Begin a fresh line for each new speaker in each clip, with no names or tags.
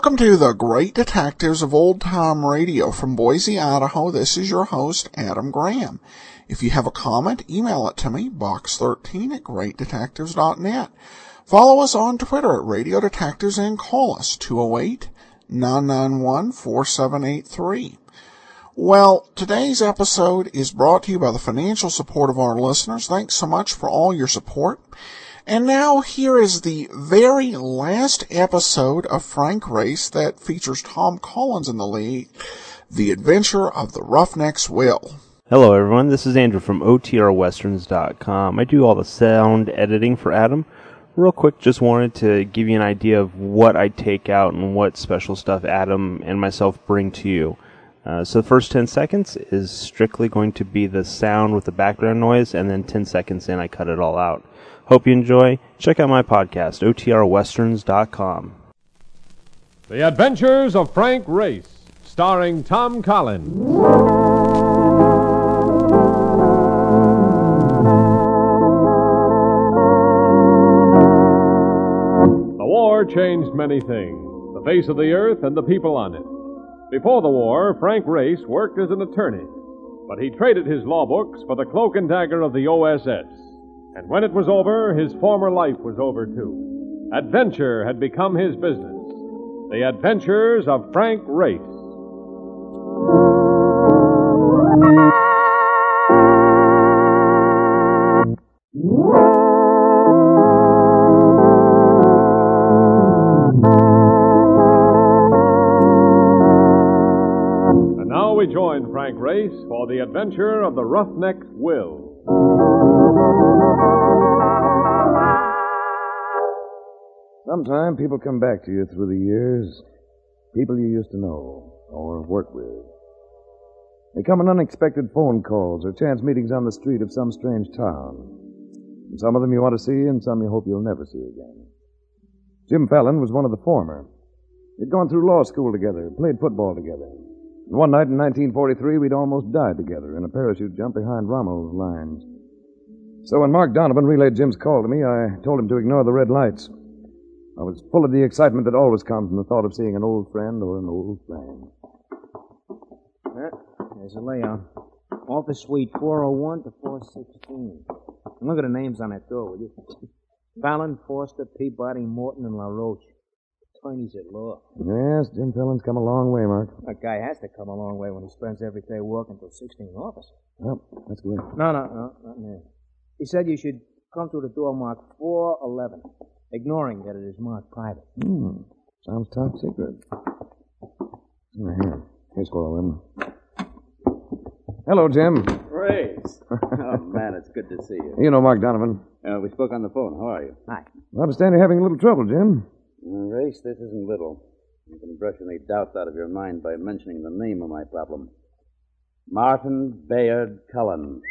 Welcome to the Great Detectives of Old Time Radio from Boise, Idaho. This is your host, Adam Graham. If you have a comment, email it to me, box13 at greatdetectives.net. Follow us on Twitter at Radio Detectives and call us 208 991 4783. Well, today's episode is brought to you by the financial support of our listeners. Thanks so much for all your support. And now here is the very last episode of Frank Race that features Tom Collins in the lead, The Adventure of the Roughneck's Will.
Hello, everyone. This is Andrew from OTRWesterns.com. I do all the sound editing for Adam. Real quick, just wanted to give you an idea of what I take out and what special stuff Adam and myself bring to you. Uh, so the first 10 seconds is strictly going to be the sound with the background noise, and then 10 seconds in, I cut it all out. Hope you enjoy. Check out my podcast, OTRWesterns.com.
The Adventures of Frank Race, starring Tom Collins. The war changed many things the face of the earth and the people on it. Before the war, Frank Race worked as an attorney, but he traded his law books for the cloak and dagger of the OSS. And when it was over, his former life was over too. Adventure had become his business. The Adventures of Frank Race. And now we join Frank Race for the adventure of the roughneck Will.
Sometime people come back to you through the years, people you used to know or work with. They come in unexpected phone calls or chance meetings on the street of some strange town. And some of them you want to see, and some you hope you'll never see again. Jim Fallon was one of the former. They'd gone through law school together, played football together. One night in 1943, we'd almost died together in a parachute jump behind Rommel's lines. So when Mark Donovan relayed Jim's call to me, I told him to ignore the red lights. I was full of the excitement that always comes from the thought of seeing an old friend or an old friend.
There's a layout. Office suite 401 to 416. And look at the names on that door, will you? Fallon, Forster, Peabody, Morton, and LaRoche. Attorneys at law.
Yes, Jim Fallon's come a long way, Mark.
That guy has to come a long way when he spends every day working till 16 office.
Well, that's good.
No, no, no, not now. He said you should come through the door marked 411, ignoring that it is marked private.
Hmm. Sounds top secret. Oh, here. Here's 411. Hello, Jim.
Race. oh, man, it's good to see you.
You know Mark Donovan.
Uh, we spoke on the phone. How are you?
Hi.
I understand you're having a little trouble, Jim.
Race, this isn't little. You can brush any doubts out of your mind by mentioning the name of my problem. Martin Bayard Cullen.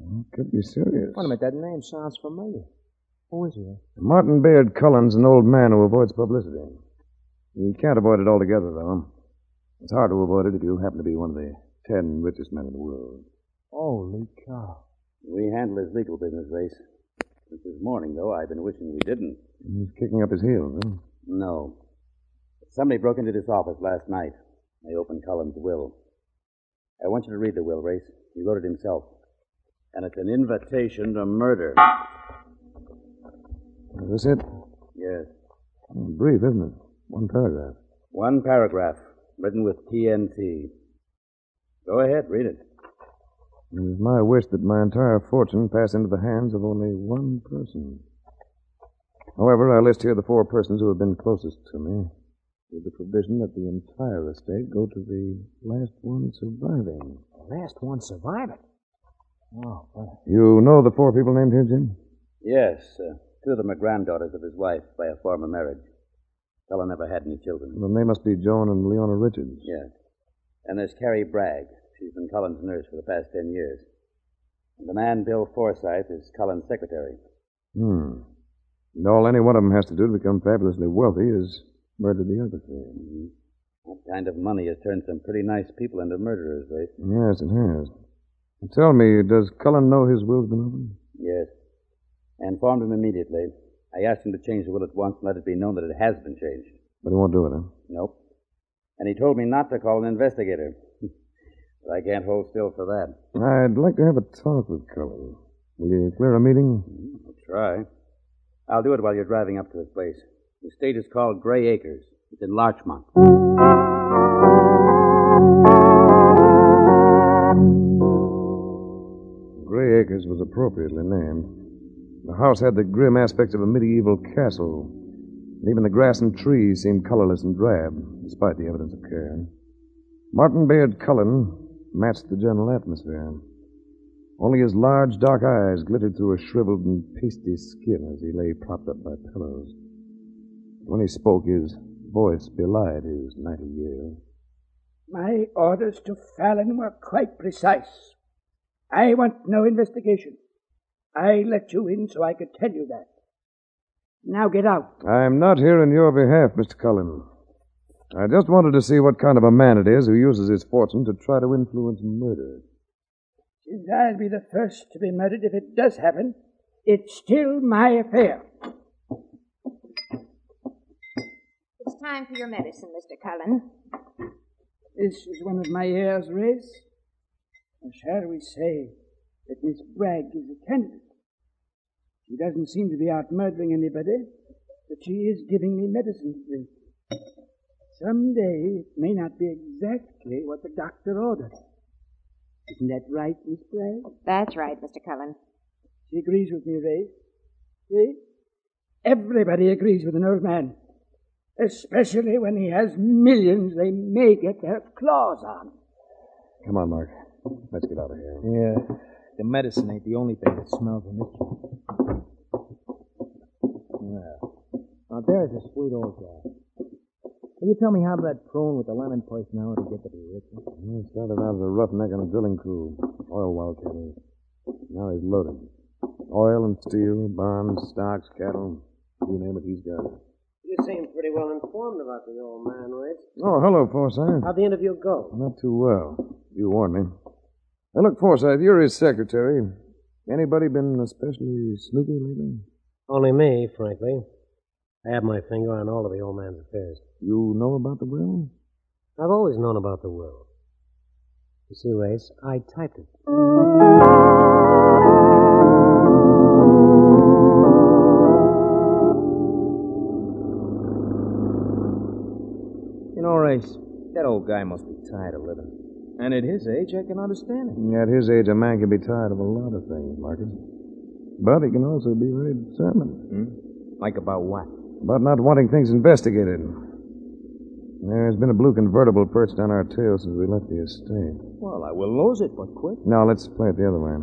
Oh, could be serious.
Wait a minute, that name sounds familiar. Who is he?
Martin Bayard Cullen's an old man who avoids publicity. He can't avoid it altogether, though. It's hard to avoid it if you happen to be one of the ten richest men in the world.
Holy cow.
We handle his legal business, Race. Since this morning, though, I've been wishing we didn't.
He's kicking up his heels, huh?
No. Somebody broke into this office last night. They opened Cullen's will. I want you to read the will, Race. He wrote it himself. And it's an invitation to murder.
Is this it?
Yes.
Oh, brief, isn't it? One paragraph.
One paragraph, written with TNT. Go ahead, read it.
It is my wish that my entire fortune pass into the hands of only one person. However, I list here the four persons who have been closest to me, with the provision that the entire estate go to the last one surviving.
The Last one surviving. Oh, well.
You know the four people named here, Jim?
Yes, uh, two of them are granddaughters of his wife by a former marriage. Cullen never had any children.
Then they must be Joan and Leona Richards.
Yes. And there's Carrie Bragg. She's been Cullen's nurse for the past ten years. And the man, Bill Forsyth, is Cullen's secretary.
Hmm. And all any one of them has to do to become fabulously wealthy is murder the other three.
Mm-hmm. That kind of money has turned some pretty nice people into murderers, Race.
Yes, it has. And tell me, does Cullen know his will's been opened?
Yes. I informed him immediately. I asked him to change the will at once and let it be known that it has been changed.
But he won't do it, huh?
Nope. And he told me not to call an investigator. But I can't hold still for that.
I'd like to have a talk with Cullen. Will you clear a meeting? Mm-hmm.
I'll try. I'll do it while you're driving up to his place. The estate is called Gray Acres. It's in Larchmont.
Gray Acres was appropriately named. The house had the grim aspects of a medieval castle. And even the grass and trees seemed colorless and drab, despite the evidence of care. Martin Bayard Cullen matched the general atmosphere. Only his large, dark eyes glittered through a shriveled and pasty skin as he lay propped up by pillows. When he spoke, his voice belied his 90 years.
My orders to Fallon were quite precise. I want no investigation. I let you in so I could tell you that. Now get out.
I'm not here in your behalf, Mr. Cullen. I just wanted to see what kind of a man it is who uses his fortune to try to influence murder.
Since I'll be the first to be murdered if it does happen, it's still my affair.
It's time for your medicine, Mr. Cullen.
This is one of my heirs, Race. Or shall we say that Miss Bragg is a candidate? She doesn't seem to be out murdering anybody, but she is giving me medicine to drink. Someday it may not be exactly what the doctor ordered. Isn't that right, Miss Bragg?
That's right, Mr. Cullen.
She agrees with me, Ray. See? Everybody agrees with an old man. Especially when he has millions they may get their claws on.
Come on, Mark. Let's get out of here.
Yeah. The medicine ain't the only thing that smells in this. Yeah. Now, there's a sweet old guy. Can you tell me how did that prune with the lemon personality get to be rich?
He started out as a roughneck on a drilling crew, oil wildcatter. Now he's loaded. Oil and steel, bonds, stocks, cattle. You name it, he's got it.
You seem pretty well informed about the old man, Race.
Oh, hello, Forsyth.
How'd the interview go?
Not too well. You warned me. Now, look, Forsyth, you're his secretary. Anybody been especially snoopy lately?
Only me, frankly. I have my finger on all of the old man's affairs.
You know about the will?
I've always known about the will. You see, Race, I typed it.
You know, Race, that old guy must be tired of living. And at his age, I can understand it.
At his age, a man can be tired of a lot of things, Marcus. But he can also be very determined.
Hmm? Like about what?
About not wanting things investigated. There's been a blue convertible perched on our tail since we left the estate.
Well, I will lose it, but quick.
Now, let's play it the other way.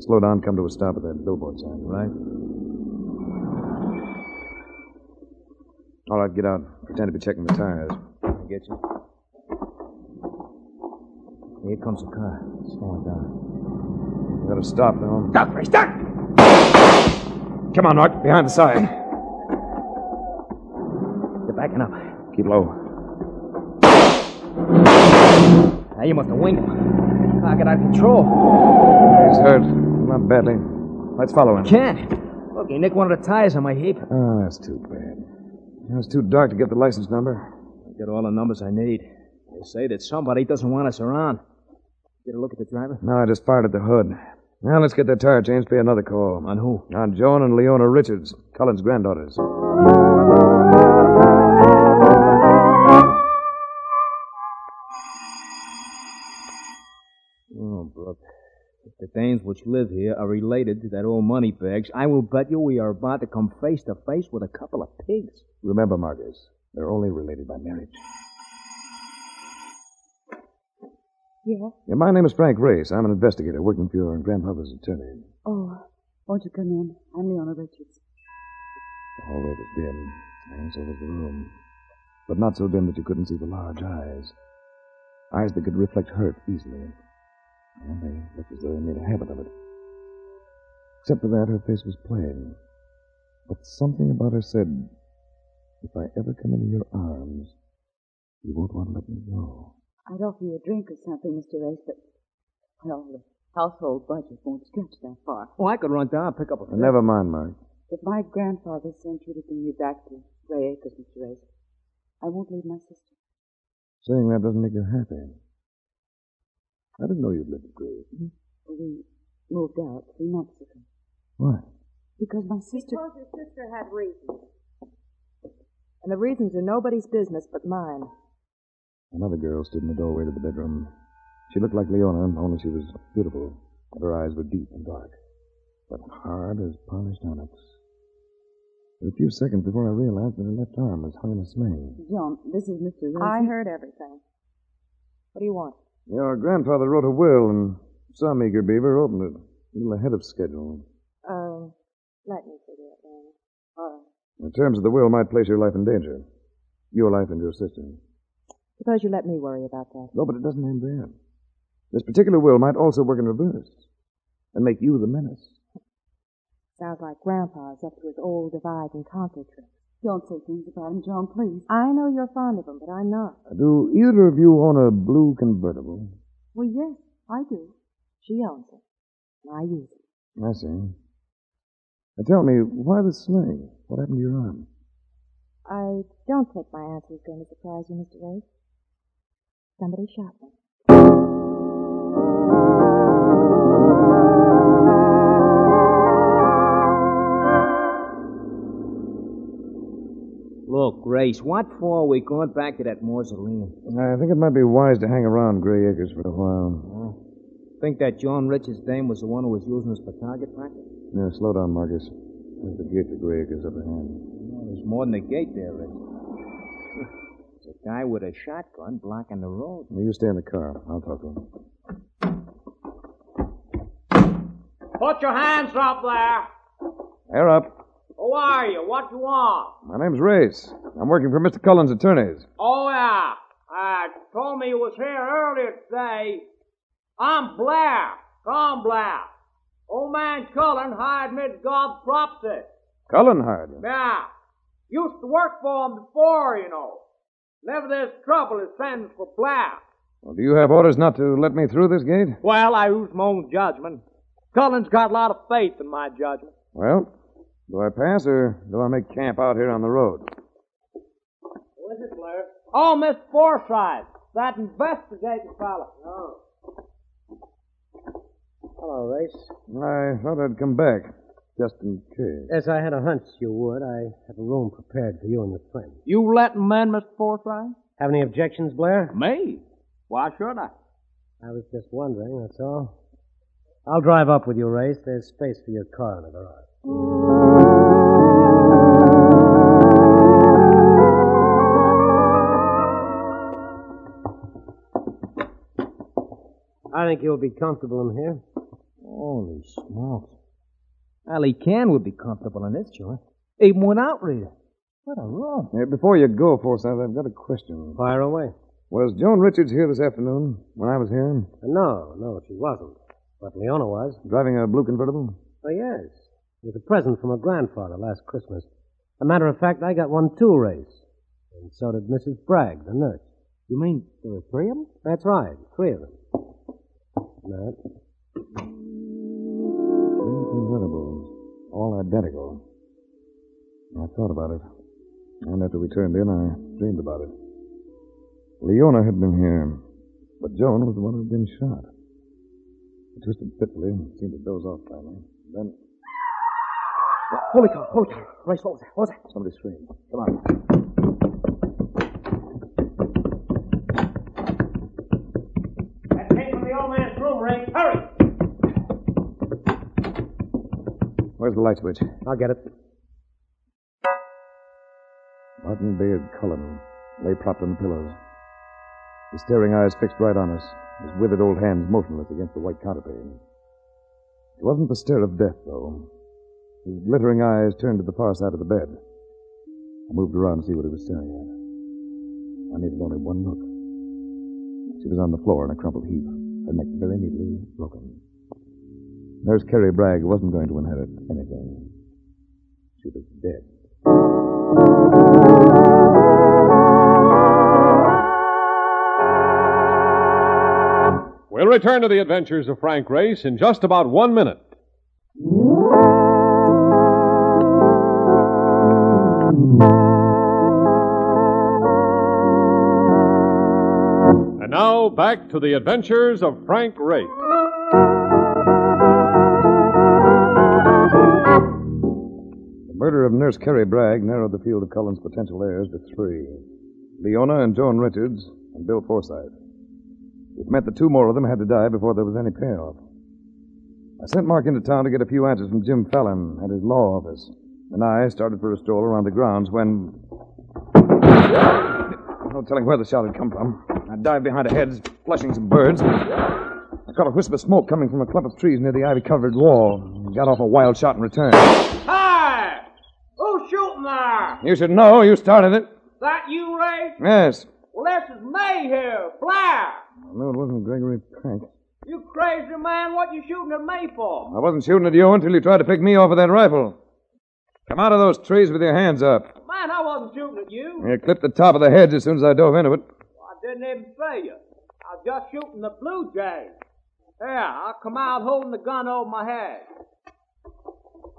Slow down, come to a stop at that billboard sign.
Right.
All right, get out. Pretend to be checking the tires.
I get you. Here comes a car. Slowing down.
We gotta stop now.
Stop, Ray, stop!
Come on, Mark. Behind the side.
Backing up.
Keep low.
Now, you must have winged him. Car got out of control.
He's hurt. Not badly. Let's follow him.
Can't. Look, he nicked one of the tires on my heap.
Oh, that's too bad. It was too dark to get the license number.
I got all the numbers I need. They say that somebody doesn't want us around. Get a look at the driver?
No, I just fired at the hood. Now let's get that tire changed. Pay another call.
On who?
On Joan and Leona Richards, Cullen's granddaughters.
The Danes which live here are related to that old money bags, I will bet you we are about to come face to face with a couple of pigs.
Remember, Marcus, they're only related by marriage.
Yes?
Yeah, my name is Frank Race. I'm an investigator working for your grandfather's attorney.
Oh, won't you come in? I'm Leona Richards.
The hallway was dim, and so was the room. but not so dim that you couldn't see the large eyes. Eyes that could reflect hurt easily. And they looked as though they made a habit of it. Except for that, her face was plain. But something about her said, if I ever come into your arms, you won't want to let me go.
I'd offer you a drink or something, Mr. Race, but, well, the household budget won't stretch that far.
Oh, I could run down and pick up a.
Never mind, Mark.
If my grandfather sent you to bring you back to Grey Acres, Mr. Race, I won't leave my sister.
Saying that doesn't make you happy. I didn't know you'd lived at Grey.
We moved out three months ago
Why?
because my sister.
Because your sister had reasons. And the reasons are nobody's business but mine.
Another girl stood in the doorway to the bedroom. She looked like Leona, only she was beautiful, but her eyes were deep and dark, but hard as polished onyx. There a few seconds before I realized that her left arm was hung in a sling.
Joan, this is Mr. Race.
I heard everything. What do you want?
Your grandfather wrote a will, and some eager beaver opened it, a little ahead of schedule.
Oh, let me figure it then. All right.
The terms of the will might place your life in danger. Your life and your sister's.
Suppose you let me worry about that.
No, but it doesn't end there. This particular will might also work in reverse and make you the menace.
Sounds like Grandpa's up to his old divide and conquer trick.
Don't say things about him, Joan, please.
I know you're fond of him, but I'm not.
Uh, do either of you own a blue convertible?
Well, yes, I do. She owns it. And I use it.
I see. Now tell me, why the sling? What happened to your arm?
I don't think my answer is going to surprise you, Mr. Race. Somebody shot me.
Look, Grace, what for are we going back to that mausoleum?
I think it might be wise to hang around Gray Acres for a while.
Think that Joan Richards' dame was the one who was using us for target practice?
Yeah, slow down, Marcus. There's the gate to Gray Acres up ahead.
Well, there's more than a gate there, Rich. There's a guy with a shotgun blocking the road.
Now, you stay in the car. I'll talk to him.
Put your hands up there.
Air up.
Who are you? What you want?
My name's Race. I'm working for Mr. Cullen's attorneys.
Oh, yeah. Uh, told me you was here earlier today. I'm Blair. Tom Blair. Old man Cullen hired me to guard property.
Cullen hired you.
Yeah. Used to work for him before, you know. Never this trouble is sends for Blair.
Well, do you have orders not to let me through this gate?
Well, I use my own judgment. Cullen's got a lot of faith in my judgment.
Well, do I pass or do I make camp out here on the road?
Who is it, Blair? Oh, Miss Forsyth. That investigating fellow. Oh.
Hello, Race.
I thought I'd come back, just in case.
As I had a hunch you would, I have a room prepared for you and your friend.
You letting him in, Mr. Forsyth?
Have any objections, Blair?
Me? Why should I?
I was just wondering, that's all. I'll drive up with you, Race. There's space for your car in the garage. I think you'll be comfortable in here.
Holy smokes. Aly Khan would be comfortable in this joint. Even without Rita. What a room.
Yeah, before you go, Forsyth, I've got a question.
Fire away.
Was Joan Richards here this afternoon when I was here?
No, no, she wasn't. But Leona was.
Driving a blue convertible?
Oh, yes. It was a present from her grandfather last Christmas. A matter of fact, I got one too, Race. And so did Mrs. Bragg, the nurse.
You mean there were three of them?
That's right, three of them. That.
Three convertibles. All identical. I thought about it. And after we turned in, I dreamed about it. Leona had been here, but Joan was the one who had been shot. I twisted fitfully and seemed to doze off finally. Then
Holy cow, holy cow. Race, what was that? What was that?
somebody screamed. Come on. Where's the light switch?
I'll get it.
Martin Bayard Cullen lay propped on the pillows. His staring eyes fixed right on us, his withered old hands motionless against the white counterpane. It wasn't the stare of death, though. His glittering eyes turned to the far side of the bed. I moved around to see what he was staring at. I needed only one look. She was on the floor in a crumpled heap, her neck very neatly broken. Nurse Carrie Bragg wasn't going to inherit anything. She was dead.
We'll return to the adventures of Frank Race in just about one minute. And now, back to the adventures of Frank Race.
Murder of Nurse Carrie Bragg narrowed the field of Cullen's potential heirs to three Leona and Joan Richards, and Bill Forsyth. It meant that two more of them had to die before there was any payoff. I sent Mark into town to get a few answers from Jim Fallon at his law office, and I started for a stroll around the grounds when. No telling where the shot had come from. I dived behind a hedge, flushing some birds. I caught a wisp of smoke coming from a clump of trees near the ivy covered wall. And got off a wild shot in return.
Hey! Who's shooting there?
You should know. You started it.
That you, Ray?
Yes.
Well, this is May here, Blair.
No, it wasn't Gregory Peck.
You crazy man, what you shooting at me for?
I wasn't shooting at you until you tried to pick me off with that rifle. Come out of those trees with your hands up.
Man, I wasn't shooting at you.
You clipped the top of the hedge as soon as I dove into it.
I didn't even see you. I was just shooting the blue jays. Here, I come out holding the gun over my head.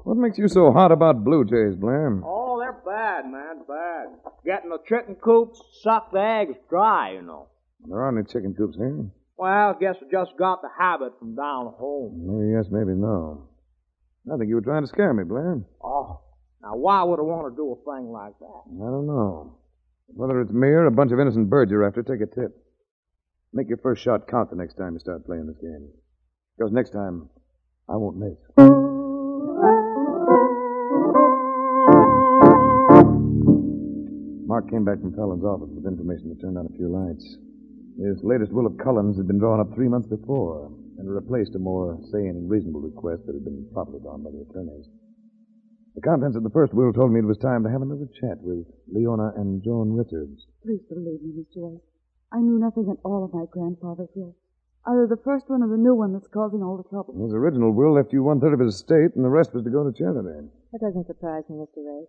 What makes you so hot about blue jays, Blair?
Oh, they're bad, man, bad. Getting the chicken coops, suck the eggs dry, you know.
There aren't any chicken coops here.
Well, I guess I just got the habit from down home.
Maybe yes, maybe no. I think you were trying to scare me, Blair.
Oh, now why would I want to do a thing like that?
I don't know. Whether it's me or a bunch of innocent birds you're after, take a tip. Make your first shot count the next time you start playing this game. Because next time, I won't miss. Mark came back from Cullen's office with information that turned on a few lights. His latest will of Cullen's had been drawn up three months before and replaced a more sane and reasonable request that had been promptly drawn by the attorneys. The contents of the first will told me it was time to have another chat with Leona and Joan Richards.
Please believe me, Mr. Race. I knew nothing at all of my grandfather's will. Either the first one or the new one that's causing all the trouble.
His original will left you one third of his estate, and the rest was to go to charity.
That doesn't surprise me, Mr. Race.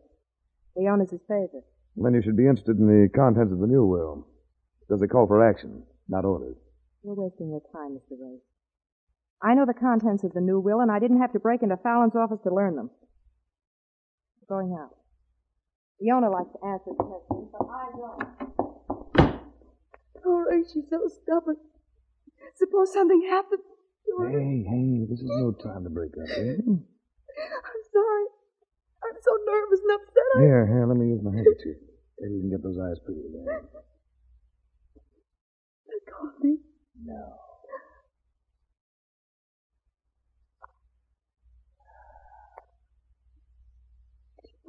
Leona's his favorite.
Then you should be interested in the contents of the new will. Does they call for action, not orders.
You're wasting your time, Mr. Race. I know the contents of the new will, and I didn't have to break into Fallon's office to learn them. We're going out. Leona likes to answer questions, but I don't.
Oh, Ray, she's so stubborn. Suppose something happens. to her.
Hey, hey, this is no time to break up, eh?
I'm sorry. I'm so nervous and upset. I...
Here, here, let me use my handkerchief. Maybe we can get those eyes pretty again.
They called me.
No.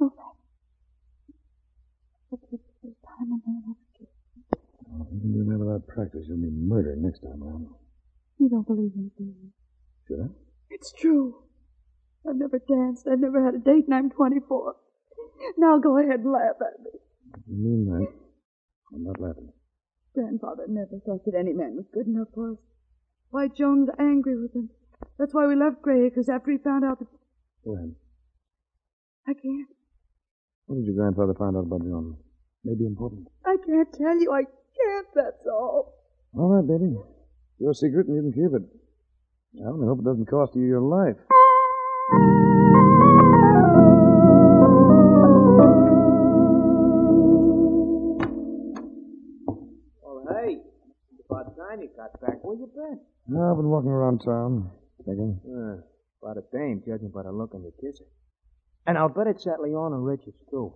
Oh, That's the first time a man ever kissed me.
Well, if you can do that without practice, you'll be murdered next time around.
You don't believe me, do you?
Should I?
It's true. I've never danced. I've never had a date, and I'm 24. Now go ahead and laugh at me.
You mean that? I'm not laughing.
Grandfather never thought that any man was good enough for us. Why, Joan Joan's angry with him. That's why we left Gray Acres after he found out that
Go ahead.
I can't.
What did your grandfather find out about Joan? Maybe important.
I can't tell you. I can't, that's all.
All right, baby. Your secret, and you can keep it. I only hope it doesn't cost you your life. No, I've been walking around town. Thinking.
Uh, about a dame, judging by the look on your kisser. And I'll bet it's that Leona Richards, too.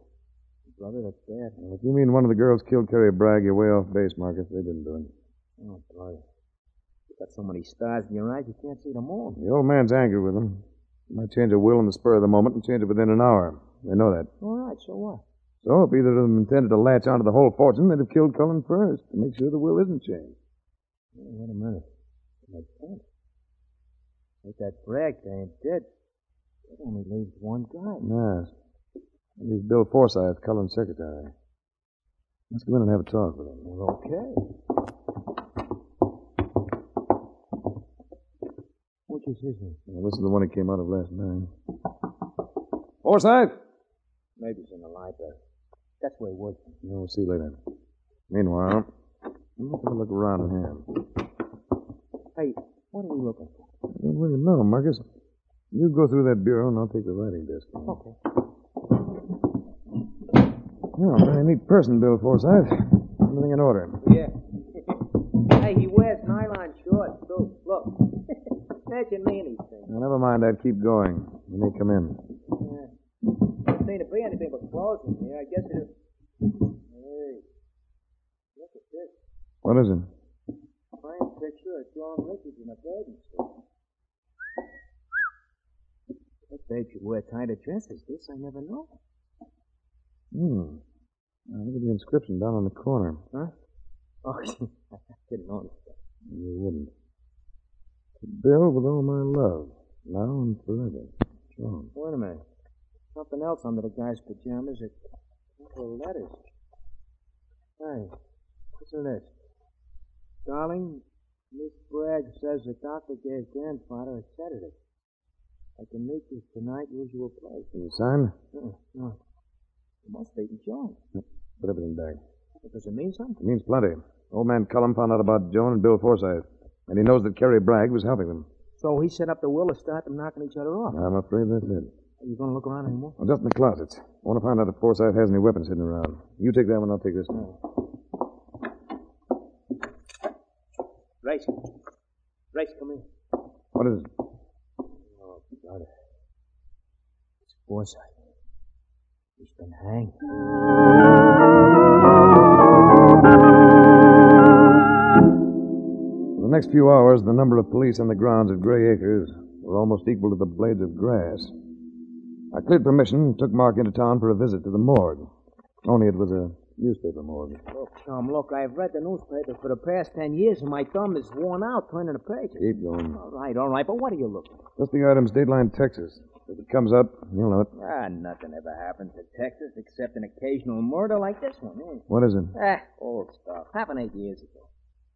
Brother, that's bad.
Well, if you mean one of the girls killed Carrie Bragg, you're way off base, Marcus. They didn't do it.
Oh, boy. You got so many stars in your eyes, you can't see them all.
The old man's angry with them. He might change a will in the spur of the moment and change it within an hour. They know that.
All right, so what?
So if either of them intended to latch onto the whole fortune, they'd have killed Cullen first to make sure the will isn't changed.
Wait a minute. Makes sense. If that Bragg dame dead, that only leaves one guy.
Yes. He's Bill Forsyth, Cullen's secretary. Let's go in and have a talk with him.
Well, okay. Which is his name?
Well, this is the one he came out of last night. Forsyth!
Maybe he's in the library. That's where he works.
Yeah, we'll see you later. Meanwhile, let's have a look around in here.
Hey, what are we looking for?
I don't really know, Marcus. You go through that bureau and I'll take the writing desk.
Okay.
Oh, very neat person, Bill Forsyth. Everything in order.
Yeah. hey, he wears nylon shorts, too. Look. Imagine me anything.
Now, never mind that. Keep going. You may come in.
Yeah. Doesn't seem to be anything but clothes in here. I guess it is. Hey. Look at this.
What is it?
In a bathing babe should wear tighter dresses. This I never know.
Hmm. Now, look at the inscription down on the corner.
Huh? Oh, I didn't notice that.
You wouldn't. To Bill, with all my love, now and forever. Joan.
Wait a minute. Something else under the guy's pajamas. A couple of letters. Hey, listen to this. Darling, Miss Bragg says the doctor gave grandfather a sedative. I can meet you tonight, usual place.
You sign?
Uh-uh, no. It must be Joan.
Put everything back.
Does it mean something?
It means plenty. Old man Cullen found out about Joan and Bill Forsyth, and he knows that Carrie Bragg was helping them.
So he set up the will to start them knocking each other off.
I'm afraid that's it.
Are you going to look around anymore?
Well, just in the closets. I want to find out if Forsyth has any weapons hidden around. You take that one, I'll take this one. Oh.
Race. Race, come here.
What is it?
Oh, God. It's Forsyth. He's been hanged.
For the next few hours, the number of police on the grounds at Gray Acres were almost equal to the blades of grass. I cleared permission and took Mark into town for a visit to the morgue. Only it was a newspaper morgue.
Look, Tom, look, I've read the newspaper for the past ten years, and my thumb is worn out turning the pages.
Keep going.
All right, all right, but what are you looking for?
Just the items Dateline, Texas. If it comes up, you'll know it.
Ah, nothing ever happens in Texas except an occasional murder like this one. Eh?
What is it?
Ah, old stuff. Happened eight years ago.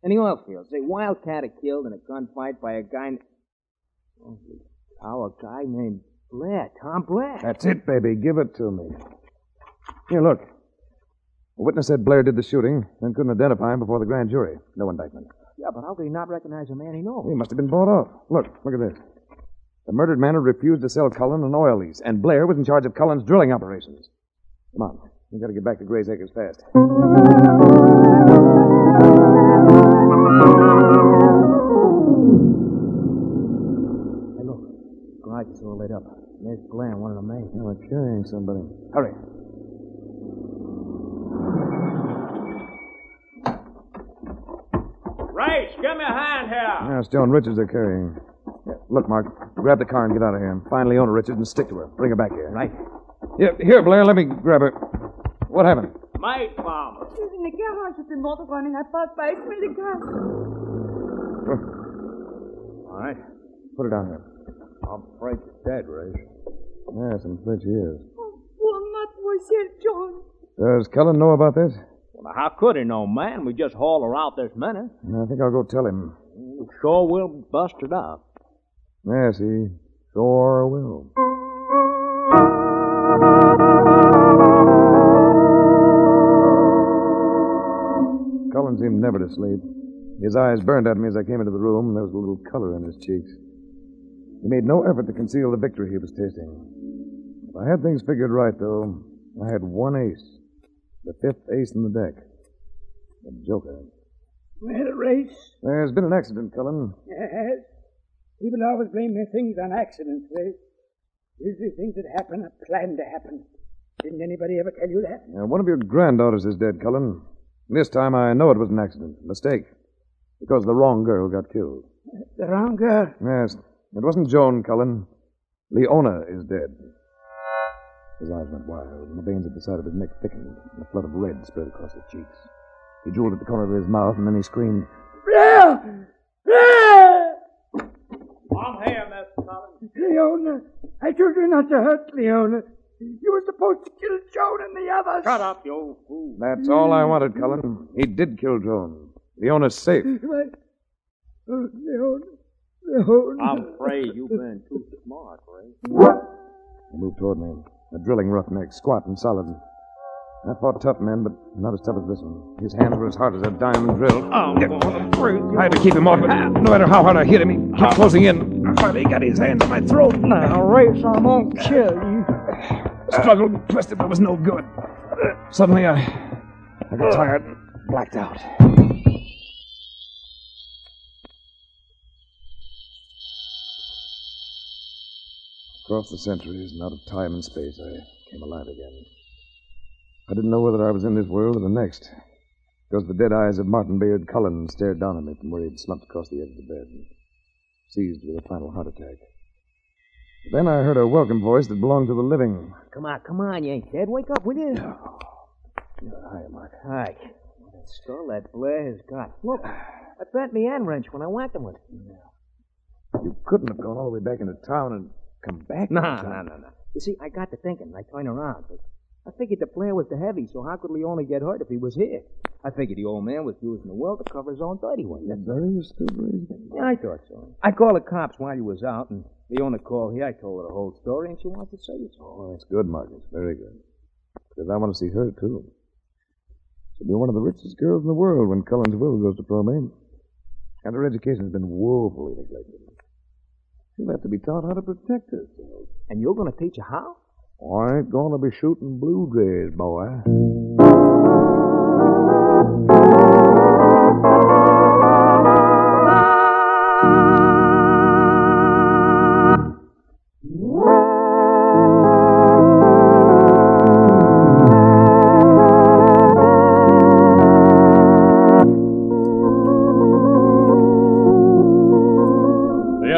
In the oil fields, a wildcat are killed in a gunfight by a guy. n- Holy cow, a guy named Blair, Tom Blair.
That's it, baby. Give it to me. Here, look. A witness said Blair did the shooting and couldn't identify him before the grand jury. No indictment.
Yeah, but how could he not recognize a man he knows?
He must have been bought off. Look, look at this. The murdered man had refused to sell Cullen an oil lease, and Blair was in charge of Cullen's drilling operations. Come on. We've got to get back to Gray's Acres fast.
Hey, look. Garage is all lit up. There's Blair one of the maids.
Now we're carrying somebody.
Hurry.
Give me a hand here.
Yeah, it's Joan Richards they're carrying. Yeah, look, Mark. Grab the car and get out of here. Find Leona Richards and stick to her. Bring her back here.
Right.
Yeah, here, Blair. Let me grab her. What happened?
Mate bomb.
She's in the garage with the motor running. I passed by it in the car.
All right. Put it down here.
I'm afraid she's dead, Ray.
Yes, I'm afraid she is.
Oh, poor Mademoiselle Joan.
Does Cullen know about this?
Well, how could he know, man? We just hauled her out this minute.
I think I'll go tell him.
Sure will bust it up.
Yes, he sure will. Cullen seemed never to sleep. His eyes burned at me as I came into the room, and there was a little color in his cheeks. He made no effort to conceal the victory he was tasting. If I had things figured right, though, I had one ace. The fifth ace in the deck. The Joker.
Well, Race.
There's been an accident, Cullen.
Yes. People always blame their things on accidents, Race. Usually things that happen are planned to happen. Didn't anybody ever tell you that?
Uh, one of your granddaughters is dead, Cullen. This time I know it was an accident, a mistake. Because the wrong girl got killed.
The wrong girl.
Yes, it wasn't Joan Cullen. Leona is dead. His eyes went wild, and the veins at the side of his neck thickened, and a flood of red spread across his cheeks. He drooled at the corner of his mouth, and then he screamed,
Blair! Blair!
I'm here, Miss Cullen.
Leona! I told you not to hurt Leona. You were supposed to kill Joan and the others.
Shut up, you old fool.
That's all I wanted, Cullen. He did kill Joan. The owner's safe.
My... Oh, Leon. Leon.
I'm afraid you've been too smart, Ray.
He moved toward me. A drilling roughneck, squat and solid. I fought tough men, but not as tough as this one. His hands were as hard as a diamond drill.
I'm gonna break
I had to keep him off, but ah. no matter how hard I hit him, he kept ah. closing in. Finally, he got his hands on my throat.
Now, Race, I'm gonna ah. kill you.
Struggled and twisted, but it was no good. Suddenly, I, I got tired and blacked out. Across the centuries and out of time and space, I came alive again. I didn't know whether I was in this world or the next, because the dead eyes of Martin Bayard Cullen stared down at me from where he'd slumped across the edge of the bed, seized with a final heart attack. But then I heard a welcome voice that belonged to the living.
Come on, come on, you ain't dead. Wake up, will you?
Hi, Mark.
Hi. That skull that Blair has got. Look, I bent me end wrench when I whacked him with it.
You couldn't have gone all the way back into town and come back.
No,
time.
no, no. You see, I got to thinking. I turned around. But I figured the Blair was the heavy, so how could Leone get hurt if he was here? I figured the old man was using the will to cover his own dirty one. That's
Very astute.
Yeah, I thought so. I called the cops while he was out, and Leona called here. I told her the whole story, and she wants to say it.
Oh, that's good, Marcus. Very good. Because I want to see her, too. She'll be one of the richest girls in the world when Cullen's will goes to probate. And her education's been woefully neglected. She'll have to be taught how to protect herself.
And you're going to teach her how?
I ain't going to be shooting blue jays, boy.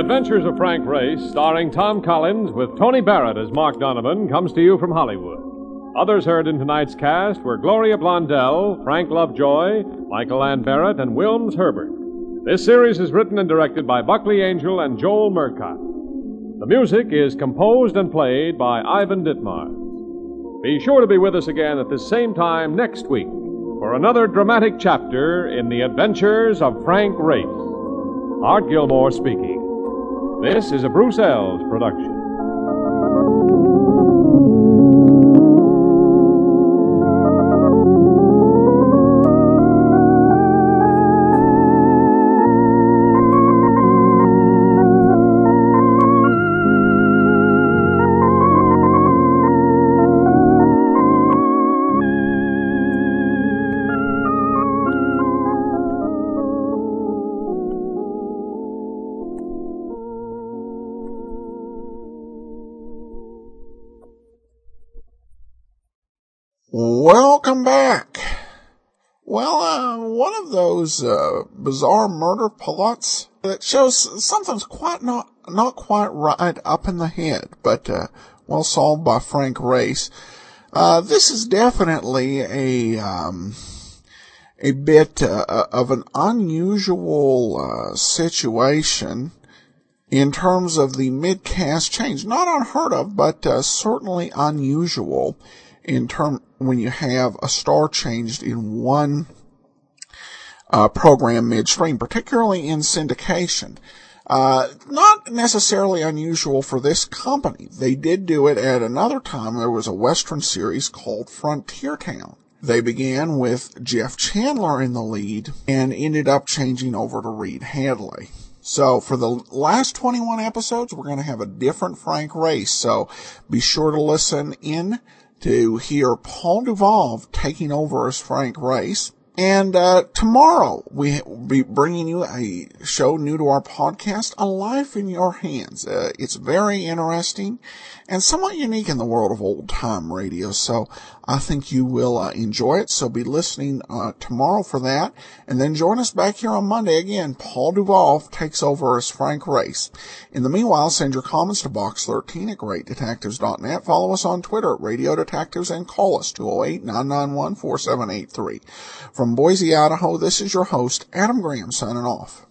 Adventures of Frank Race, starring Tom Collins with Tony Barrett as Mark Donovan, comes to you from Hollywood. Others heard in tonight's cast were Gloria Blondell, Frank Lovejoy, Michael Ann Barrett, and Wilms Herbert. This series is written and directed by Buckley Angell and Joel Murcott. The music is composed and played by Ivan Ditmar. Be sure to be with us again at the same time next week for another dramatic chapter in the adventures of Frank Race. Art Gilmore speaking. This is a Bruce Ells production.
Those uh, bizarre murder plots that shows something's quite not not quite right up in the head, but uh, well solved by Frank Race. Uh, this is definitely a um, a bit uh, of an unusual uh, situation in terms of the mid-cast change. Not unheard of, but uh, certainly unusual in term when you have a star changed in one uh, program midstream, particularly in syndication. Uh, not necessarily unusual for this company. They did do it at another time. There was a Western series called Frontier Town. They began with Jeff Chandler in the lead and ended up changing over to Reed Hadley. So for the last 21 episodes, we're going to have a different Frank Race. So be sure to listen in to hear Paul Dubov taking over as Frank Race. And uh, tomorrow we will be bringing you a show new to our podcast, A Life in Your Hands. Uh, it's very interesting and somewhat unique in the world of old time radio. So I think you will uh, enjoy it. So be listening uh, tomorrow for that, and then join us back here on Monday again. Paul Dubov takes over as Frank Race. In the meanwhile, send your comments to box 13 at greatdetectives.net. Follow us on Twitter at Radio Detectives and call us 208-991-4783. From Boise, Idaho, this is your host, Adam Graham, signing off.